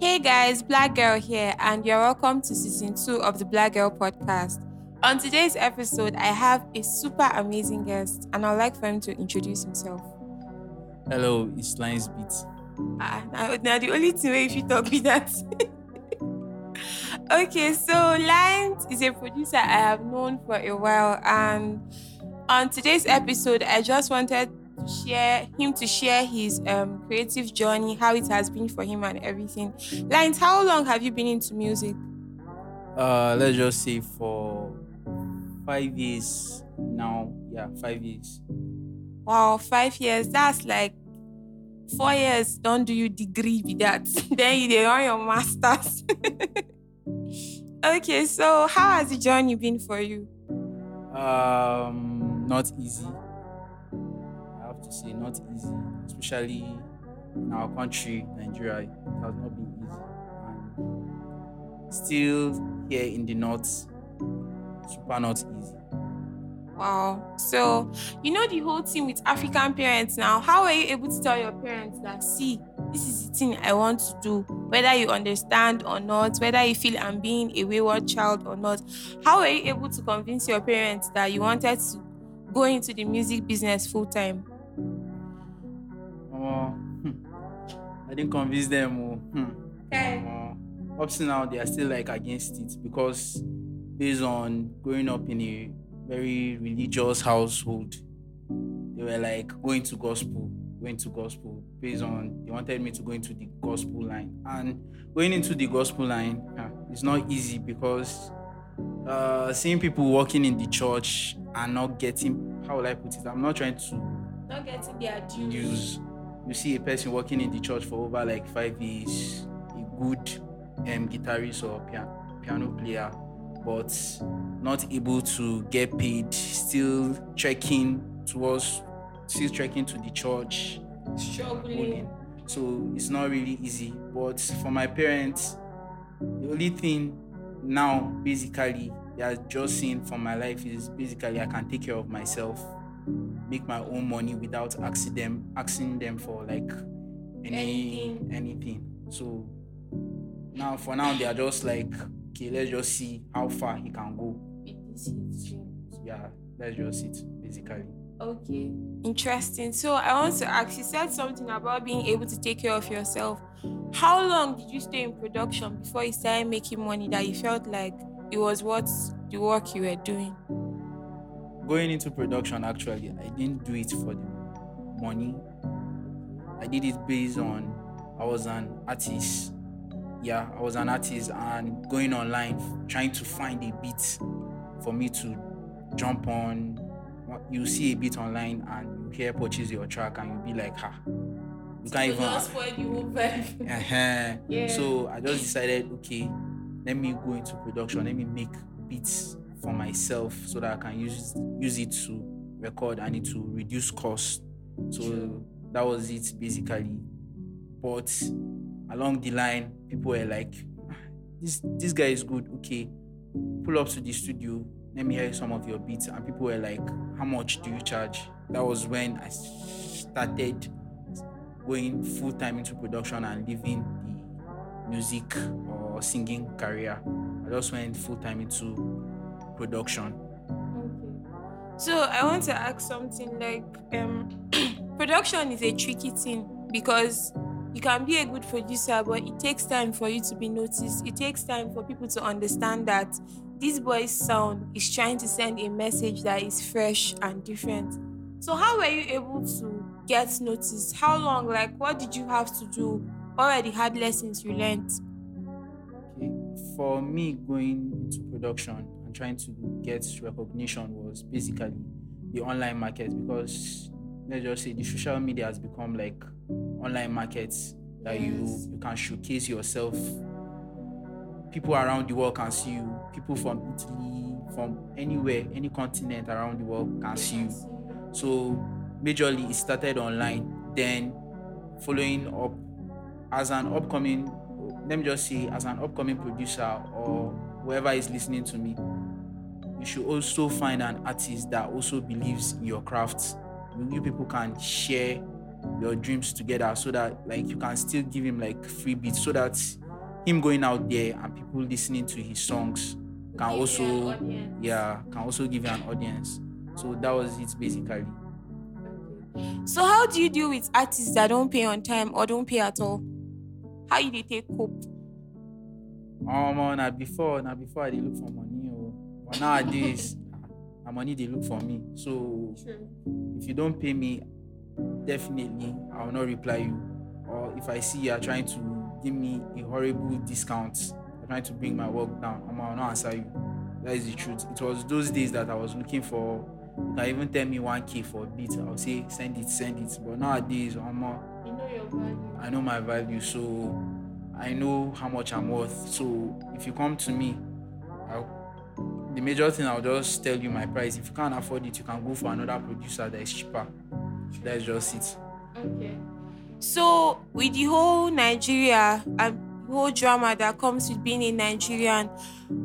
Hey guys, Black Girl here, and you're welcome to season two of the Black Girl podcast. On today's episode, I have a super amazing guest, and I'd like for him to introduce himself. Hello, it's Lynz Beat. Ah, now, now the only thing where you talk with that. okay, so Lynz is a producer I have known for a while, and on today's episode, I just wanted to share him to share his um, creative journey, how it has been for him, and everything. Lynz, how long have you been into music? Uh, let's just say for five years now. Yeah, five years. Wow, five years. That's like four years. Don't do you degree with that. then you dey run your masters. okay, so how has the journey been for you? Um, not easy. Have to say, not easy, especially in our country, Nigeria. It has not been easy, and still here in the north, super not easy. Wow. So, you know the whole thing with African parents now. How are you able to tell your parents that, see, this is the thing I want to do, whether you understand or not, whether you feel I'm being a wayward child or not? How are you able to convince your parents that you wanted to go into the music business full time? Uh, I didn't convince them. oh, hmm. Okay. up to now they are still like against it because based on growing up in a very religious household they were like going to gospel going to gospel based on they wanted me to go into the gospel line. And going into the gospel line uh, is not easy because uh, seeing people working in the church and not getting how will i put it? I'm not trying to Not getting their news you see a person working in the church for over like five years a good um, guitarist or pia- piano player but not able to get paid still trekking towards still trekking to the church Struggling. so it's not really easy but for my parents the only thing now basically they are just seeing for my life is basically i can take care of myself make my own money without asking them asking them for like any Anything. anything so now for now they are just like okay let's just see how far he can go With this history. yeah that's just it basically Okay, interesting. So I want to ask you said something about being able to take care of yourself. How long did you stay in production before you started making money that you felt like it was what the work you were doing? Going into production actually i didn't do it for the money i did it based on i was an artist yeah i was an artist and going online trying to find a beat for me to jump on you see a beat online and you hear purchase your track and you be like ha you can't even uh-huh. Yeah. So I just decided, okay, let me go into production. Let me make beats for myself so that I can use use it to record and it to reduce cost. So that was it basically. But along the line, people were like, ah, this this guy is good. Okay, pull up to the studio. Let me hear some of your beats. And people were like, how much do you charge? That was when I started going full time into production and leaving the music or singing career. I just went full time into production. Okay. So I want to ask something like um production is a tricky thing because you can be a good producer, but it takes time for you to be noticed. It takes time for people to understand that this boy's sound is trying to send a message that is fresh and different. So how were you able to get noticed? How long? Like what did you have to do? Already hard lessons you learned? Okay. For me, going into production and trying to get recognition was basically the online market because let's just say the social media has become like online markets that Yes. you you can showcase yourself. People around the world can see you. People from Italy, from anywhere, any continent around the world can see you. So majorly it started online. Then following up as an upcoming, let me just say, as an upcoming producer or whoever is listening to me, you should also find an artist that also believes in your craft. You people can share your dreams together so that like you can still give him like free beats so that him going out there and people listening to his songs can Give also yeah can also give you an audience so that was it basically So how do you deal with artists that don't pay on time or don't pay at all? How you dey take cope? um na before na before i look for money but nowadays na money dey look for me so True. if you don't pay me definitely i will not reply you or if i see you are trying to give me a horrible discount trying to bring my work down i will not answer you that is the truth it was those days that i was looking for you can even tell me 1k for a bit. i'll say send it send it but nowadays omo You know your value. i know my value so i know how much i'm worth so if you come to me the major thing i'll just tell you my price if you can't afford it you can go for another producer that is cheaper that is just it Okay. So with the whole Nigeria and the whole drama that comes with being a Nigerian,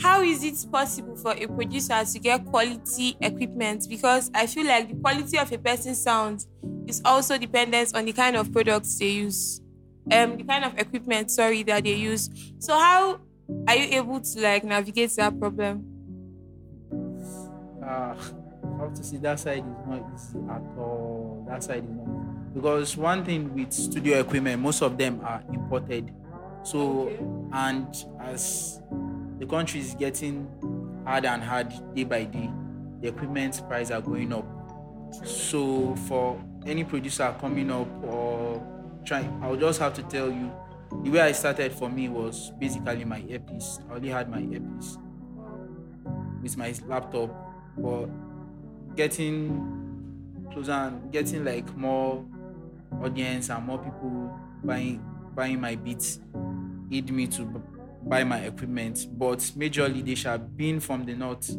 how is it possible for a producer to get quality equipment? Because I feel like the quality of a person's sound is also dependent on the kind of products they use. Um, the kind of equipment, sorry, that they use. So how are you able to like navigate that problem? Uh, I have to see that side is not easy at all. That side is not. Because one thing with studio equipment, most of them are imported. So, and as the country is getting hard and hard day by day, the equipment price are going up. So, for any producer coming up or trying, I'll just have to tell you the way I started for me was basically my earpiece. I only had my earpiece with my laptop, but getting closer and getting like more audience and more people buying buying my beats aid me to buy my equipment. But majorly they shall being from the north.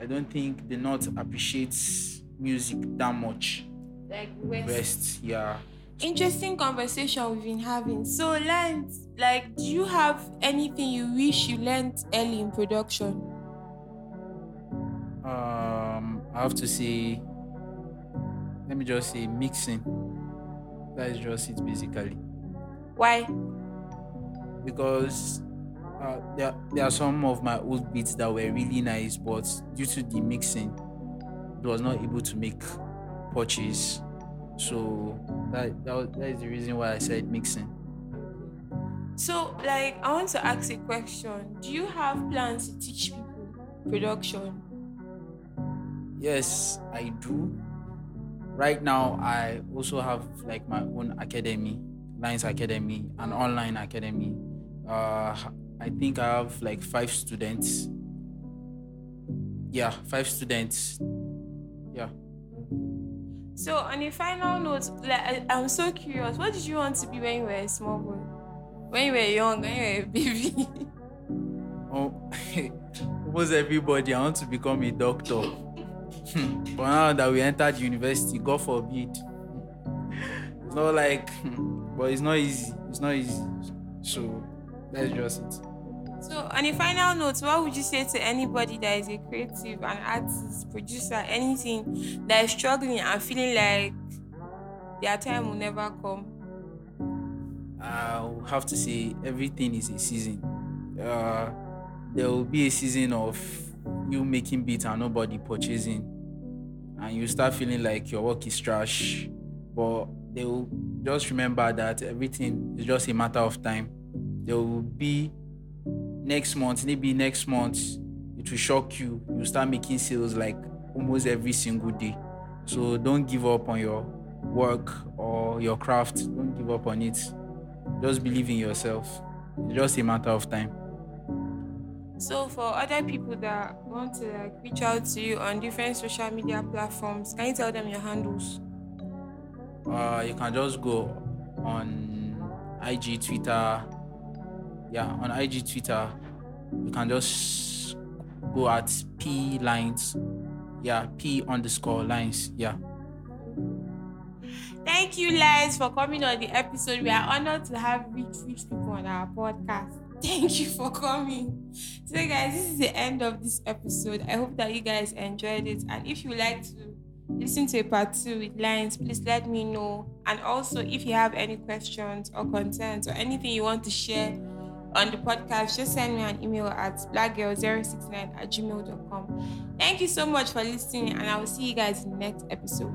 I don't think the north appreciates music that much. Like West, yeah. interesting conversation we've been having. So, Lance, like, do you have anything you wish you learned early in production? Um, I have to say, let me just say mixing. That is just it basically. Why? because uh, there, there are some of my old beats that were really nice, but due to the mixing, it was not able to make purchase. So that, that, that is the reason why I said mixing. So, like, I want to ask a question. Do you have plans to teach people production? Yes, I do. Right now, I also have like my own academy, Lynz Academy, an online academy. Uh, I think I have like five students. Yeah, five students. Yeah. So, on a final note, like, I, I'm so curious. What did you want to be when you were a small boy? When you were young, when you were a baby? Oh, almost everybody. I want to become a doctor. Hmm, but now that we entered university, God forbid. It's not like, hmm, but it's not easy. It's not easy. So that's just it. So, on a final note, what would you say to anybody that is a creative, an artist, producer, anything that is struggling and feeling like their time will never come? I'll have to say everything is a season. Uh, there will be a season of you making beats and nobody purchasing, and you start feeling like your work is trash. But they will just remember that everything is just a matter of time. There will be next month, maybe next month, it will shock you. You start making sales like almost every single day. So don't give up on your work or your craft. Don't give up on it just believe in yourself. It's just a matter of time. So, for other people that want to like reach out to you on different social media platforms, can you tell them your handles? Uh, you can just go on IG, Twitter. Yeah, on IG, Twitter, you can just go at P Lynz. Yeah, P underscore Lynz. Yeah. Thank you, Liz, for coming on the episode. We are honored to have rich, rich people on our podcast. Thank you for coming. So, guys, this is the end of this episode. I hope that you guys enjoyed it. And if you like to listen to a part two with Lynz, please let me know. And also, if you have any questions or concerns or anything you want to share on the podcast, just send me an email at blackgirl069 at gmail.com. Thank you so much for listening, and I will see you guys in the next episode.